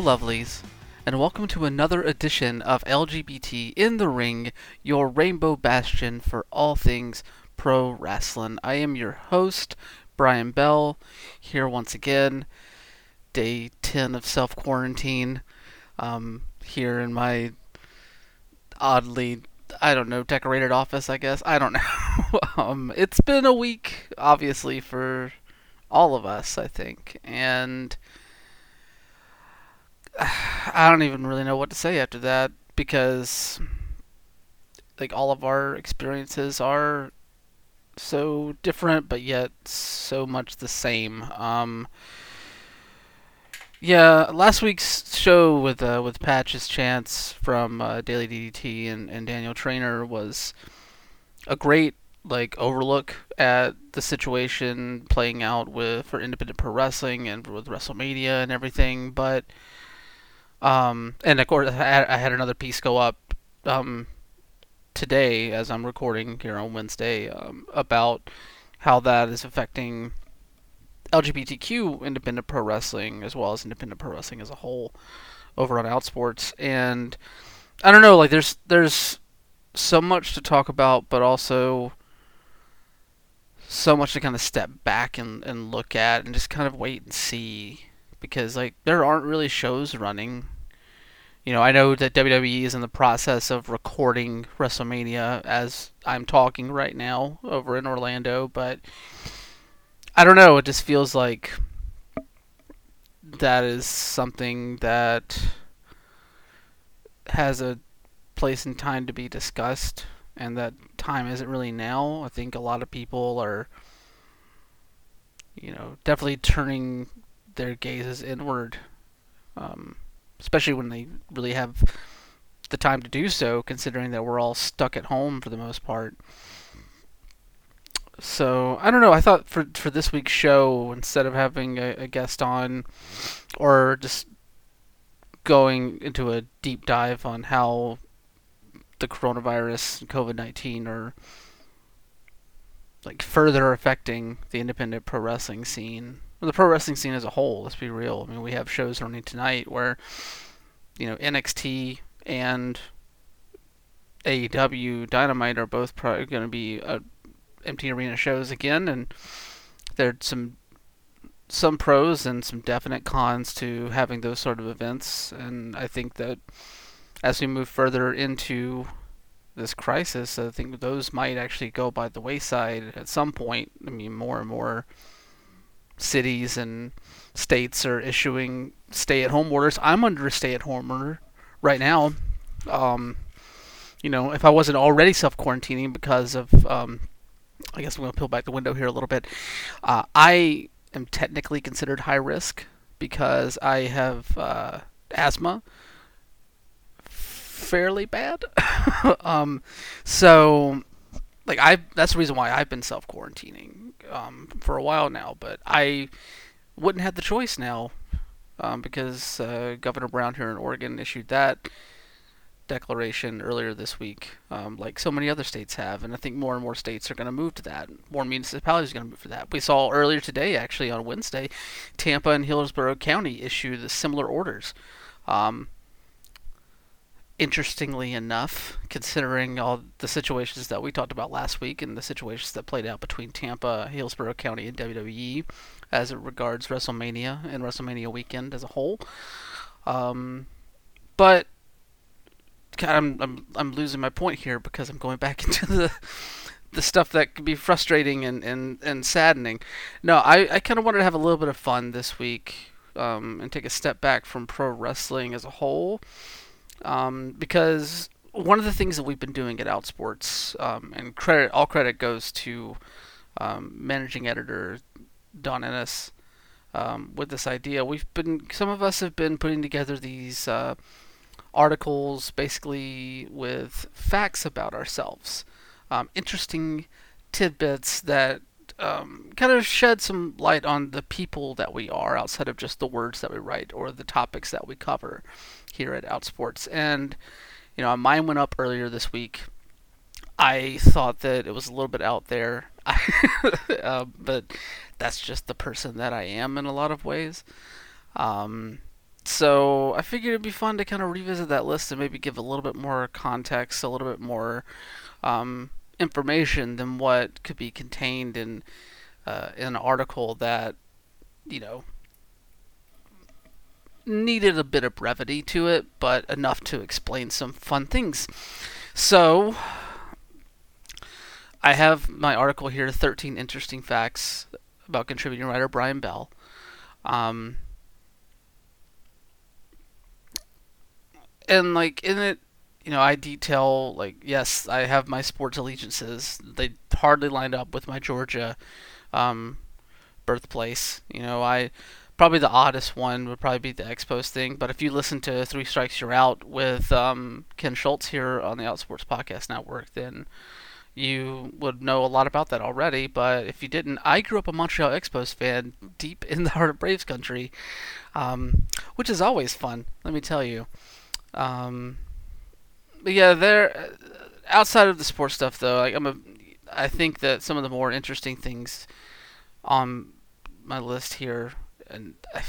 Lovelies, and welcome to another edition of LGBT in the Ring, your rainbow bastion for all things pro wrestling. I am your host, Brian Bell, here once again, day 10 of self quarantine, um, here in my oddly, I don't know, decorated office, I guess. I don't know. um, it's been a week, obviously, for all of us, I think, and. I don't even really know what to say after that because like all of our experiences are so different but yet so much the same. Um yeah, last week's show with uh, with Patches Chance from uh, Daily DDT and, and Daniel Trainer was a great like overlook at the situation playing out with for independent pro wrestling and with WrestleMania and everything, but um, and of course, I had another piece go up um, today as I'm recording here on Wednesday um, about how that is affecting LGBTQ independent pro wrestling as well as independent pro wrestling as a whole over on Outsports. And I don't know, like there's there's so much to talk about, but also so much to kind of step back and, and look at and just kind of wait and see because like there aren't really shows running. You know, I know that WWE is in the process of recording WrestleMania as I'm talking right now over in Orlando, but I don't know, it just feels like that is something that has a place and time to be discussed and that time isn't really now. I think a lot of people are you know, definitely turning their gazes inward, um, especially when they really have the time to do so, considering that we're all stuck at home for the most part. So I don't know. I thought for for this week's show, instead of having a, a guest on, or just going into a deep dive on how the coronavirus and COVID nineteen are like further affecting the independent pro wrestling scene the pro wrestling scene as a whole. Let's be real. I mean, we have shows running tonight where you know NXT and AEW Dynamite are both probably going to be uh, empty arena shows again, and there's some some pros and some definite cons to having those sort of events. And I think that as we move further into this crisis, I think those might actually go by the wayside at some point. I mean, more and more cities and states are issuing stay-at-home orders. I'm under a stay-at-home order right now. Um, you know, if I wasn't already self-quarantining because of, um, I guess I'm going to peel back the window here a little bit. Uh, I am technically considered high risk because I have uh, asthma fairly bad. um, so, like, I that's the reason why I've been self quarantining um, for a while now, but I wouldn't have the choice now um, because uh, Governor Brown here in Oregon issued that declaration earlier this week, um, like so many other states have, and I think more and more states are going to move to that. More municipalities are going to move to that. We saw earlier today, actually on Wednesday, Tampa and Hillsborough County issued similar orders. Um, interestingly enough, considering all the situations that we talked about last week and the situations that played out between Tampa, Hillsborough County, and WWE as it regards WrestleMania and WrestleMania weekend as a whole. Um, but God, I'm, I'm I'm losing my point here because I'm going back into the the stuff that can be frustrating and, and, and saddening. No, I, I kind of wanted to have a little bit of fun this week um, and take a step back from pro wrestling as a whole um, because one of the things that we've been doing at Outsports, um, and credit all credit goes to um, managing editor Dawn Ennis um, with this idea. We've been some of us have been putting together these uh, articles, basically with facts about ourselves, um, interesting tidbits that um, kind of shed some light on the people that we are outside of just the words that we write or the topics that we cover here at Outsports. And, you know, mine went up earlier this week. I thought that it was a little bit out there, uh, but that's just the person that I am in a lot of ways. Um, So I figured it'd be fun to kind of revisit that list and maybe give a little bit more context, a little bit more um, information than what could be contained in, uh, an article that, you know, needed a bit of brevity to it, but enough to explain some fun things. So, I have my article here 13 interesting facts about contributing writer Brian Bell. Um, and, like, in it, you know, I detail, like, yes, I have my sports allegiances. They hardly lined up with my Georgia um, birthplace. You know, I probably the oddest one would probably be the Expos thing. But if you listen to Three Strikes You're Out with um, Ken Schultz here on the Outsports Podcast Network, then you would know a lot about that already. But if you didn't, I grew up a Montreal Expos fan deep in the heart of Braves country, um, which is always fun. Let me tell you. Um, but yeah, there. Outside of the sports stuff, though, like I'm a, I think that some of the more interesting things on my list here and I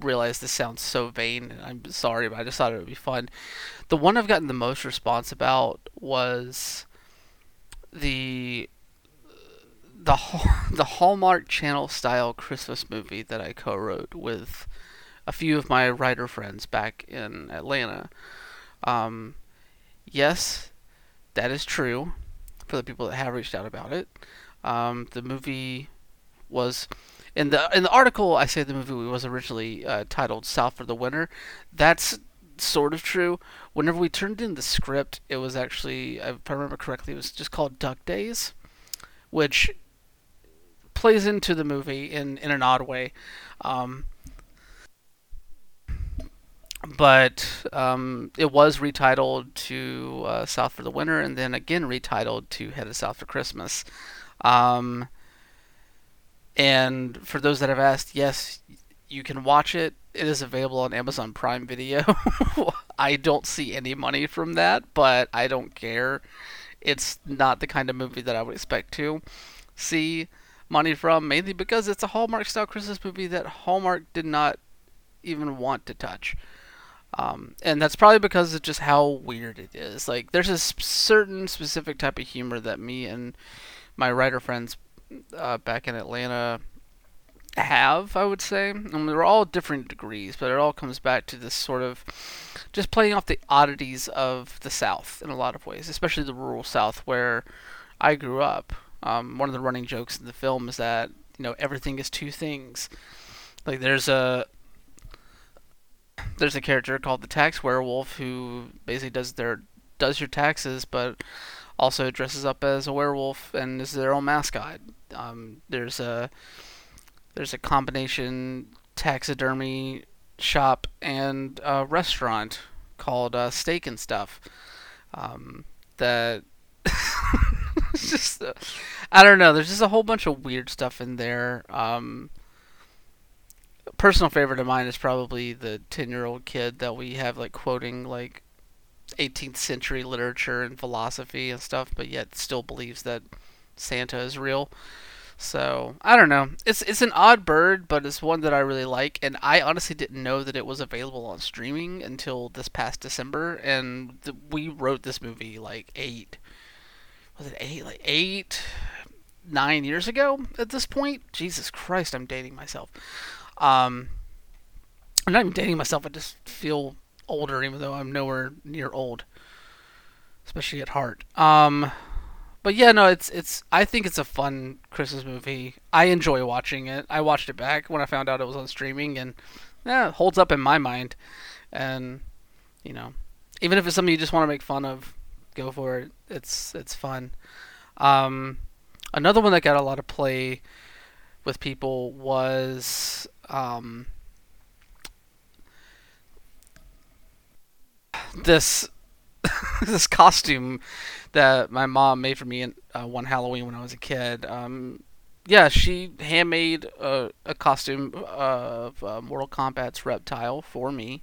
realize this sounds so vain, and I'm sorry, but I just thought it would be fun. The one I've gotten the most response about was the the the Hallmark Channel style Christmas movie that I co-wrote with a few of my writer friends back in Atlanta. Um, yes, that is true for the people that have reached out about it. Um, the movie was in the in the article, I say the movie was originally uh, titled "South for the Winter." That's sort of true. Whenever we turned in the script, it was actually, if I remember correctly, it was just called Duck Days, which plays into the movie in in an odd way. Um, but um, it was retitled to uh, South for the Winter, and then again retitled to Headed South for Christmas. Um, and for those that have asked, yes, you can watch it. It is available on Amazon Prime Video. I don't see any money from that, but I don't care. It's not the kind of movie that I would expect to see money from, mainly because it's a Hallmark style Christmas movie that Hallmark did not even want to touch. Um, and that's probably because of just how weird it is. Like, there's a certain specific type of humor that me and my writer friends uh, back in Atlanta have, I would say. And they're all different degrees, but it all comes back to this sort of just playing off the oddities of the South in a lot of ways, especially the rural South where I grew up. Um, one of the running jokes in the film is that you know everything is two things. Like there's a there's a character called the tax werewolf who basically does their does your taxes, but also dresses up as a werewolf and is their own mascot. Um, there's a there's a combination taxidermy shop and a restaurant called uh, Steak and Stuff. Um, that just uh, I don't know. There's just a whole bunch of weird stuff in there. Um, personal favorite of mine is probably the ten year old kid that we have like quoting like 18th century literature and philosophy and stuff, but yet still believes that Santa is real. So I don't know. It's it's an odd bird, but it's one that I really like, and I honestly didn't know that it was available on streaming until this past December. And the, we wrote this movie like eight, was it eight, like eight, nine years ago at this point. Jesus Christ, I'm dating myself. Um, I'm not even dating myself. I just feel older, even though I'm nowhere near old, especially at heart. Um, but yeah, no, it's it's. I think it's a fun Christmas movie. I enjoy watching it. I watched it back when I found out it was on streaming, and yeah, it holds up in my mind. And you know, even if it's something you just want to make fun of, go for it. It's it's fun. Um, another one that got a lot of play with people was um, this this costume that my mom made for me in, uh, one Halloween when I was a kid. Um, yeah, she handmade a, a costume of uh, Mortal Kombat's reptile for me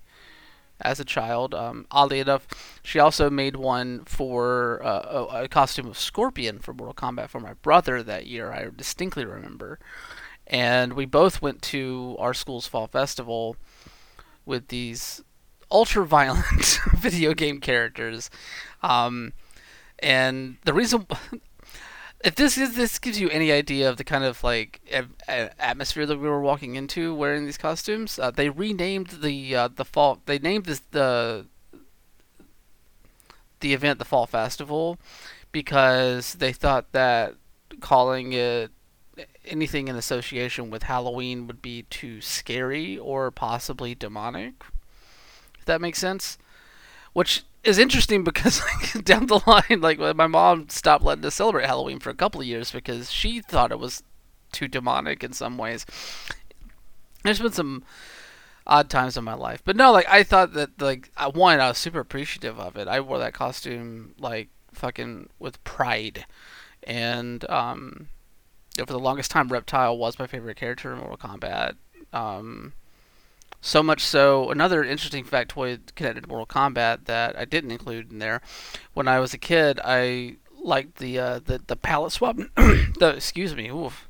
as a child. Um, oddly enough, she also made one for uh, a, a, costume of Scorpion for Mortal Kombat for my brother that year. I distinctly remember, and we both went to our school's fall festival with these ultra violent video game characters. Um, and the reason if this is this gives you any idea of the kind of like atmosphere that we were walking into wearing these costumes, uh, they renamed the uh, the fall. They named this the the event the fall festival because they thought that calling it anything in association with Halloween would be too scary or possibly demonic. If that makes sense. Which is interesting because down the line, like my mom stopped letting us celebrate Halloween for a couple of years because she thought it was too demonic in some ways. There's been some odd times in my life, but no, like I thought that like I one, I was super appreciative of it. I wore that costume like fucking with pride, and um, for the longest time, Reptile was my favorite character in Mortal Kombat. Um, so much so, another interesting factoid connected to Mortal Kombat that I didn't include in there. When I was a kid, I liked the uh, the the palette swap. the excuse me. Oof.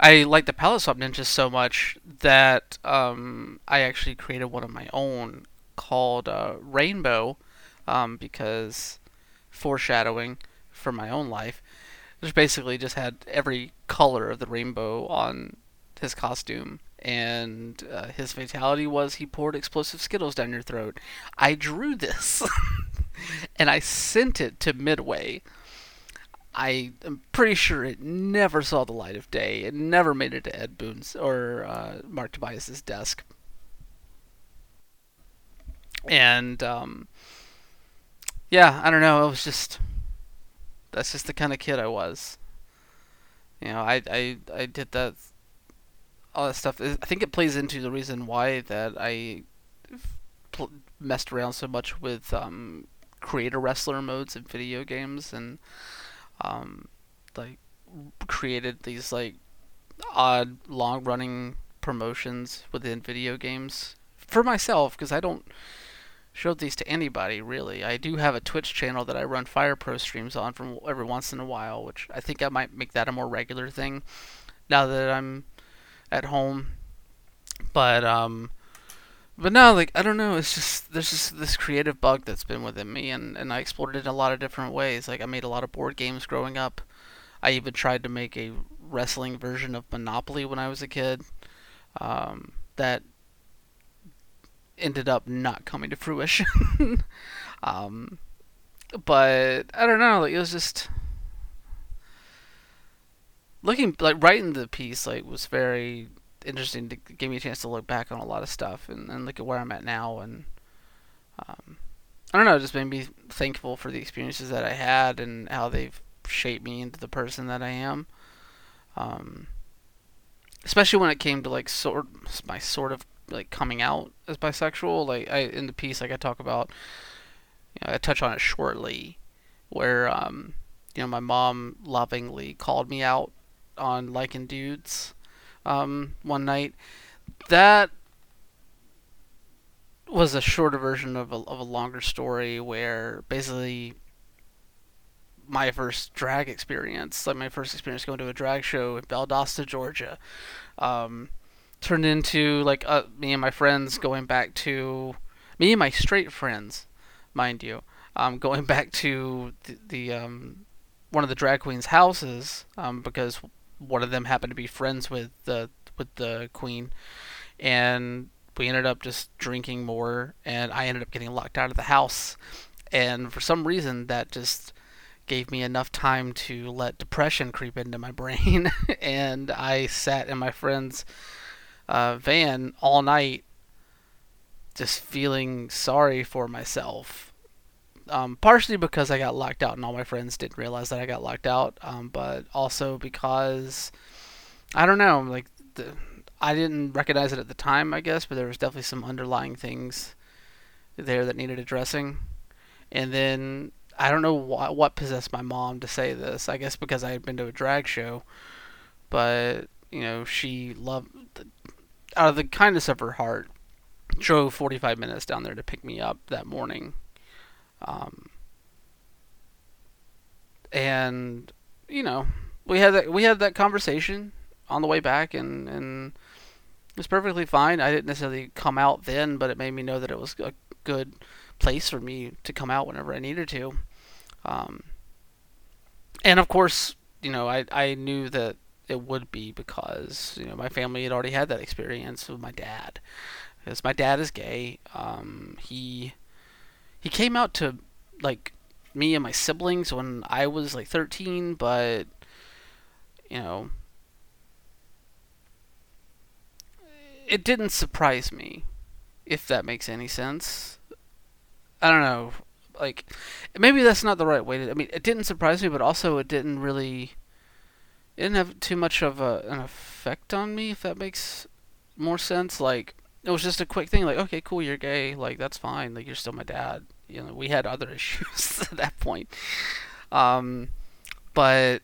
I liked the palette swap ninjas so much that um, I actually created one of my own called uh, Rainbow um, because foreshadowing for my own life. Which basically just had every color of the rainbow on his costume and uh, his fatality was he poured explosive Skittles down your throat. I drew this, and I sent it to Midway. I am pretty sure it never saw the light of day. It never made it to Ed Boon's or uh, Mark Tobias's desk. And um, yeah, I don't know. It was just that's just the kind of kid I was. You know, I I I did that all that stuff. I think it plays into the reason why that I pl- messed around so much with um, creator wrestler modes in video games and um, like created these like odd long running promotions within video games for myself because I don't show these to anybody really. I do have a Twitch channel that I run Fire Pro streams on from every once in a while, which I think I might make that a more regular thing now that I'm at home. But um but no, like I don't know, it's just there's just this creative bug that's been within me and, and I explored it in a lot of different ways. Like I made a lot of board games growing up. I even tried to make a wrestling version of Monopoly when I was a kid. Um, that ended up not coming to fruition. um, but I don't know, like it was just looking like writing the piece like was very interesting to give me a chance to look back on a lot of stuff and, and look at where I'm at now and um, I don't know, just made me thankful for the experiences that I had and how they've shaped me into the person that I am. Um, especially when it came to like sort my sort of like coming out as bisexual. Like I in the piece, like I talk about, you know, I touch on it shortly, where um, you know my mom lovingly called me out on liking dudes um, one night. That was a shorter version of a, of a longer story where basically my first drag experience, like my first experience going to a drag show in Valdosta, Georgia, um, turned into like uh, me and my friends going back to me and my straight friends, mind you, um, going back to the, the um, one of the drag queens' houses um, because one of them happened to be friends with the with the queen, and we ended up just drinking more, and I ended up getting locked out of the house, and for some reason that just gave me enough time to let depression creep into my brain, and I sat in my friend's uh, van all night, just feeling sorry for myself um, partially because I got locked out and all my friends didn't realize that I got locked out, um, but also because I don't know, like the, I didn't recognize it at the time, I guess, but there was definitely some underlying things there that needed addressing. And then I don't know what, what possessed my mom to say this. I guess because I had been to a drag show, but you know she loved out of the kindness of her heart drove 45 minutes down there to pick me up that morning um, and you know, we had that we had that conversation on the way back, and and was perfectly fine. I didn't necessarily come out then, but it made me know that it was a good place for me to come out whenever I needed to. Um, and of course, you know, I I knew that it would be because you know my family had already had that experience with my dad, because my dad is gay. Um, he he came out to like me and my siblings when I was like 13, but you know, it didn't surprise me, if that makes any sense. I don't know, like maybe that's not the right way to. I mean, it didn't surprise me, but also it didn't really. It didn't have too much of a, an effect on me, if that makes more sense. Like it was just a quick thing, like okay, cool, you're gay, like that's fine, like you're still my dad. You know, we had other issues at that point. Um, but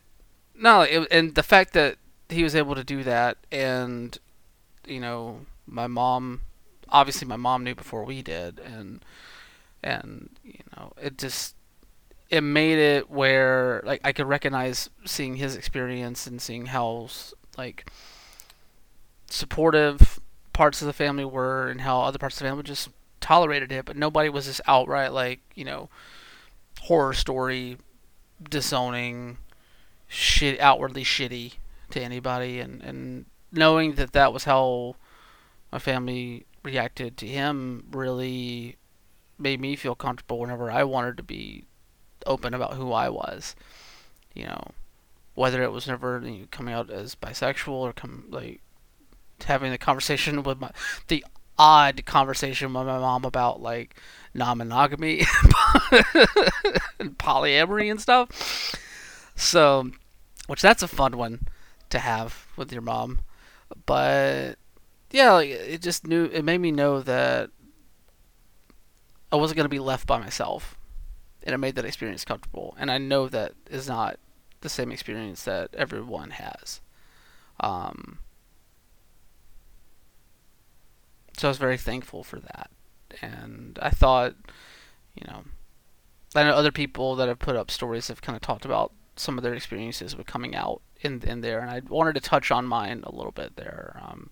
no, it, and the fact that he was able to do that, and you know, my mom, obviously my mom knew before we did, and and you know, it just it made it where like I could recognize seeing his experience and seeing how like supportive parts of the family were and how other parts of the family just tolerated it, but nobody was just outright like you know horror story disowning shit outwardly shitty to anybody and and knowing that that was how my family reacted to him really made me feel comfortable whenever I wanted to be open about who I was. You know, whether it was never you know, coming out as bisexual or come like having the conversation with my the odd conversation with my mom about like non-monogamy and polyamory and stuff. So, which that's a fun one to have with your mom. But yeah, like, it just knew it made me know that I wasn't to be left by myself. And it made that experience comfortable. And I know that is not the same experience that everyone has. Um, so I was very thankful for that. And I thought, you know, I know other people that have put up stories have kind of talked about some of their experiences with coming out in in there, and I wanted to touch on mine a little bit there. Um,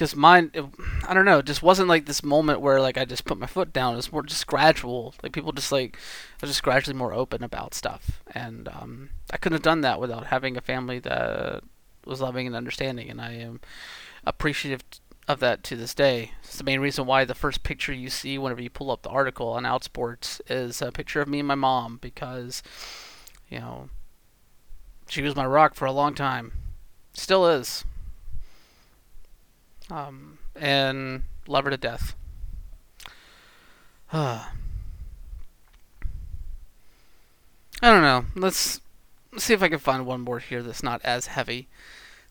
because mine, it, I don't know, it just wasn't like this moment where like I just put my foot down. It was more just gradual. Like people just like was just gradually more open about stuff, and um, I couldn't have done that without having a family that was loving and understanding, and I am appreciative of that to this day. It's the main reason why the first picture you see whenever you pull up the article on Outsports is a picture of me and my mom because, you know, she was my rock for a long time. Still is. Um, and love her to death. I don't know. Let's, let's see if I can find one more here that's not as heavy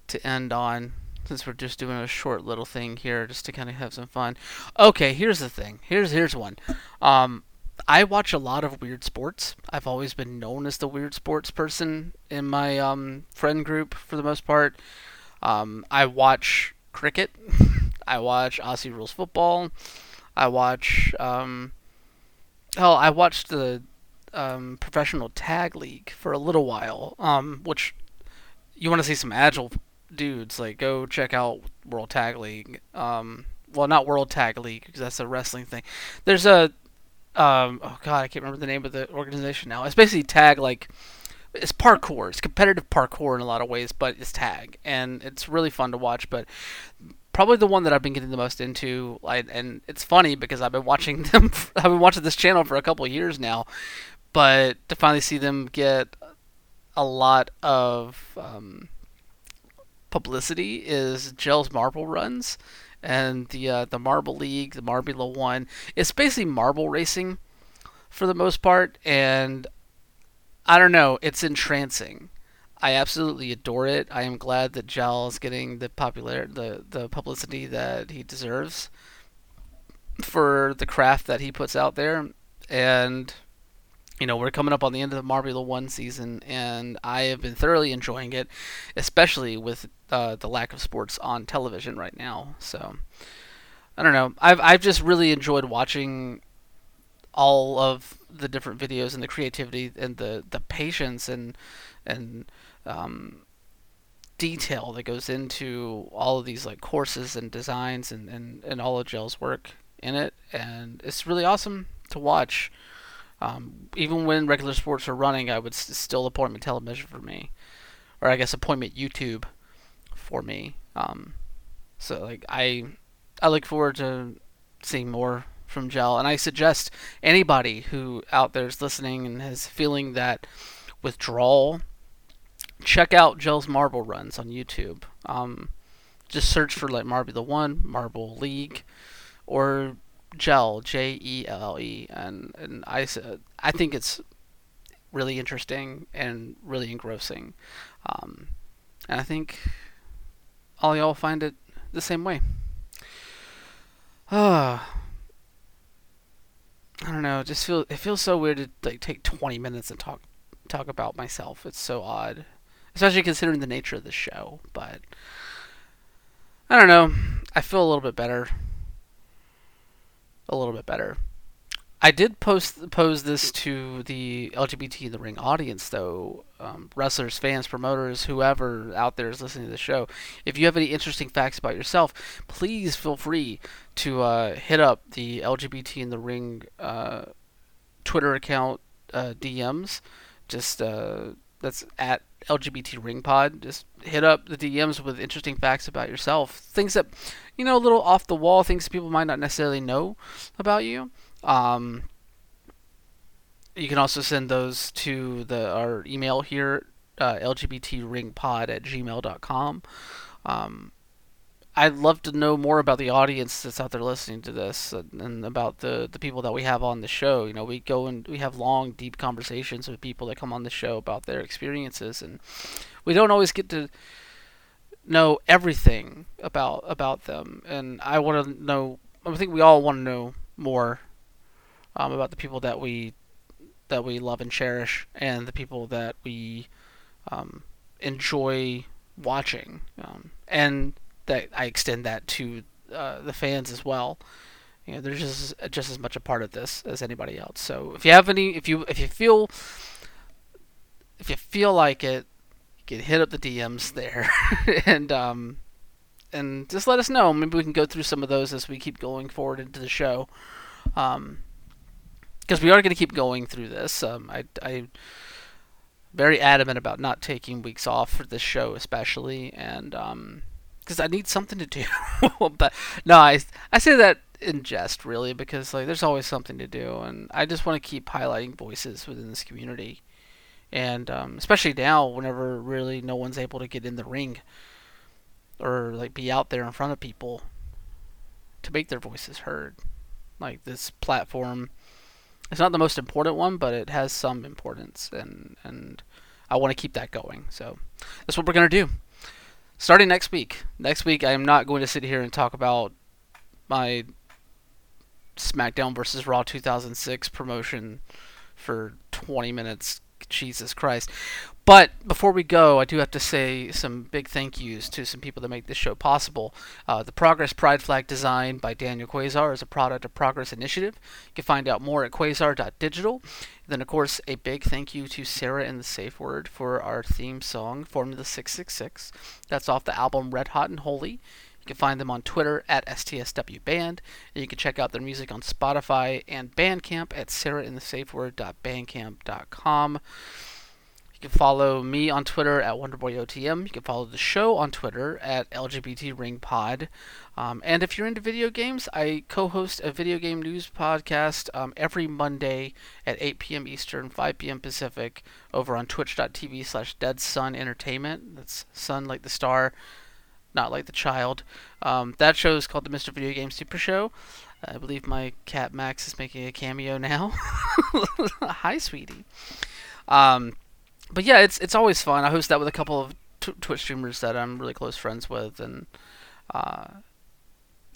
to end on since we're just doing a short little thing here just to kind of have some fun. Okay, here's the thing. Here's here's one. Um, I watch a lot of weird sports. I've always been known as the weird sports person in my um, friend group for the most part. Um, I watch cricket. I watch Aussie rules football. I watch. Um, hell, I watched the um, professional tag league for a little while. Um, which you want to see some agile dudes? Like, go check out World Tag League. Um, well, not World Tag League because that's a wrestling thing. There's a um, oh god, I can't remember the name of the organization now. It's basically tag like it's parkour. It's competitive parkour in a lot of ways, but it's tag, and it's really fun to watch. But probably the one that I've been getting the most into, I, and it's funny because I've been watching them. I've been watching this channel for a couple years now, but to finally see them get a lot of um, publicity is Jelle's Marble runs and the uh, the Marble League, the Marbula One. It's basically marble racing for the most part, and I don't know, it's entrancing. I absolutely adore it. I am glad that Jelle is getting the popular the the publicity that he deserves for the craft that he puts out there, and you know, we're coming up on the end of the Marbula 1 season, and I have been thoroughly enjoying it, especially with uh, the lack of sports on television right now. So, I don't know. I've, I've just really enjoyed watching all of the different videos and the creativity and the, the patience and, and um, detail that goes into all of these like courses and designs and, and, and all of Jelle's work in it, and it's really awesome to watch. Um, even when regular sports are running, I would s- still appointment television for me, or I guess appointment YouTube for me. Um, so like I, I look forward to seeing more from Jelle. and I suggest anybody who out there is listening and is feeling that withdrawal, check out Jelle's Marble runs on YouTube. Um, just search for like Marbula One, Marble League, or Jelle J E L E, and and I I think it's really interesting and really engrossing, um, and I think all y'all find it the same way. Ah. I don't know. It just feel it feels so weird to like take 20 minutes and talk talk about myself. It's so odd, especially considering the nature of the show. But I don't know. I feel a little bit better. A little bit better. I did post pose this to the LGBT in the ring audience, though. Um, wrestlers, fans, promoters, whoever out there is listening to the show. If you have any interesting facts about yourself, please feel free to uh, hit up the LGBT in the ring uh, Twitter account uh, DMs. Just uh, that's at LGBT Ring Pod. Just hit up the DMs with interesting facts about yourself, things that you know, a little off the wall, things people might not necessarily know about you. Um, you can also send those to the our email here, uh, lgbtringpod at gmail.com. Um, I'd love to know more about the audience that's out there listening to this and, and, about the, the people that we have on the show. You know, we go and we have long, deep conversations with people that come on the show about their experiences, and we don't always get to know everything about about them. And I want to know. I think we all want to know more um, about the people that we that we love and cherish, and the people that we um, enjoy watching, um, and that I extend that to uh, the fans as well. You know, they're just just as much a part of this as anybody else. So if you have any, if you if you feel if you feel like it, you can hit up the DMs there, and um, and just let us know. Maybe we can go through some of those as we keep going forward into the show. Um, because we are going to keep going through this. Um, I, I very adamant about not taking weeks off for this show, especially, and um, because I need something to do. but no, I I say that in jest, really, because like there's always something to do, and I just want to keep highlighting voices within this community, and um, especially now, whenever really no one's able to get in the ring or like be out there in front of people to make their voices heard. Like this platform it's not the most important one, but it has some importance, and and I want to keep that going. So that's what we're gonna do. Starting next week. Next week, I am not going to sit here and talk about my SmackDown versus Raw 2006 promotion for 20 minutes. Jesus Christ. But before we go, I do have to say some big thank yous to some people that make this show possible. Uh, the Progress Pride Flag design by Daniel Quasar is a product of Progress Initiative. You can find out more at quasar.digital. Then, of course, a big thank you to Sarah and the Safe Word for our theme song, Formula 666. That's off the album Red Hot and Holy. You can find them on Twitter at STSWBand. And you can check out their music on Spotify and Bandcamp at sarahinthesafeword.bandcamp.com. You can follow me on Twitter at WonderboyOTM. You can follow the show on Twitter at LGBTRingPod. Um, and if you're into video games, I co-host a video game news podcast um, every Monday at 8 p.m. Eastern, 5 p.m. Pacific, over on twitch.tv slash Dead Sun Entertainment. That's sun like the star, not like the child. Um, that show is called the Mr. Video Game Super Show. I believe my cat Max is making a cameo now. Hi, sweetie. Um, but yeah, it's it's always fun. I host that with a couple of t- Twitch streamers that I'm really close friends with, and uh,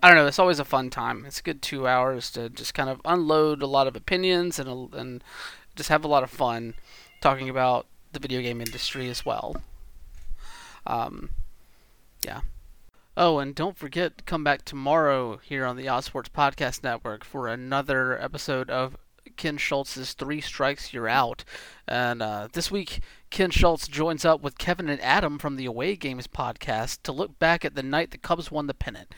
I don't know. It's always a fun time. It's a good two hours to just kind of unload a lot of opinions and and just have a lot of fun talking about the video game industry as well. Um, yeah. Oh, and don't forget to come back tomorrow here on the Outsports Podcast Network for another episode of Ken Schultz's Three Strikes You're Out. And uh, this week, Ken Schultz joins up with Kevin and Adam from the Away Games podcast to look back at the night the Cubs won the pennant.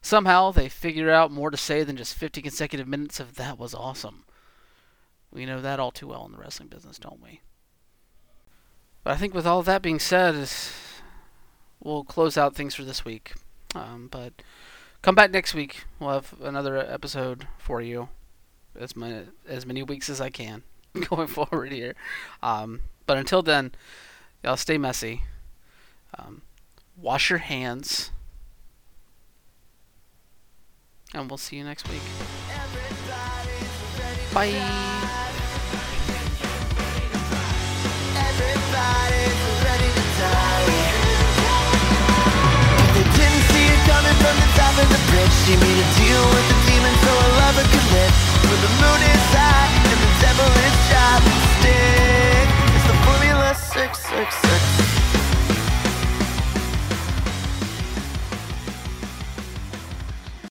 Somehow, they figure out more to say than just 50 consecutive minutes of that was awesome. We know that all too well in the wrestling business, don't we? But I think with all that being said, we'll close out things for this week. Um, but come back next week. We'll have another episode for you, as many as many weeks as I can going forward here. Um, but until then, y'all stay messy. Um, wash your hands, and we'll see you next week. Bye. loving the bitch She made a deal with the demon so her lover could live When the moon is high and the devil is driving stick. It's the formula 666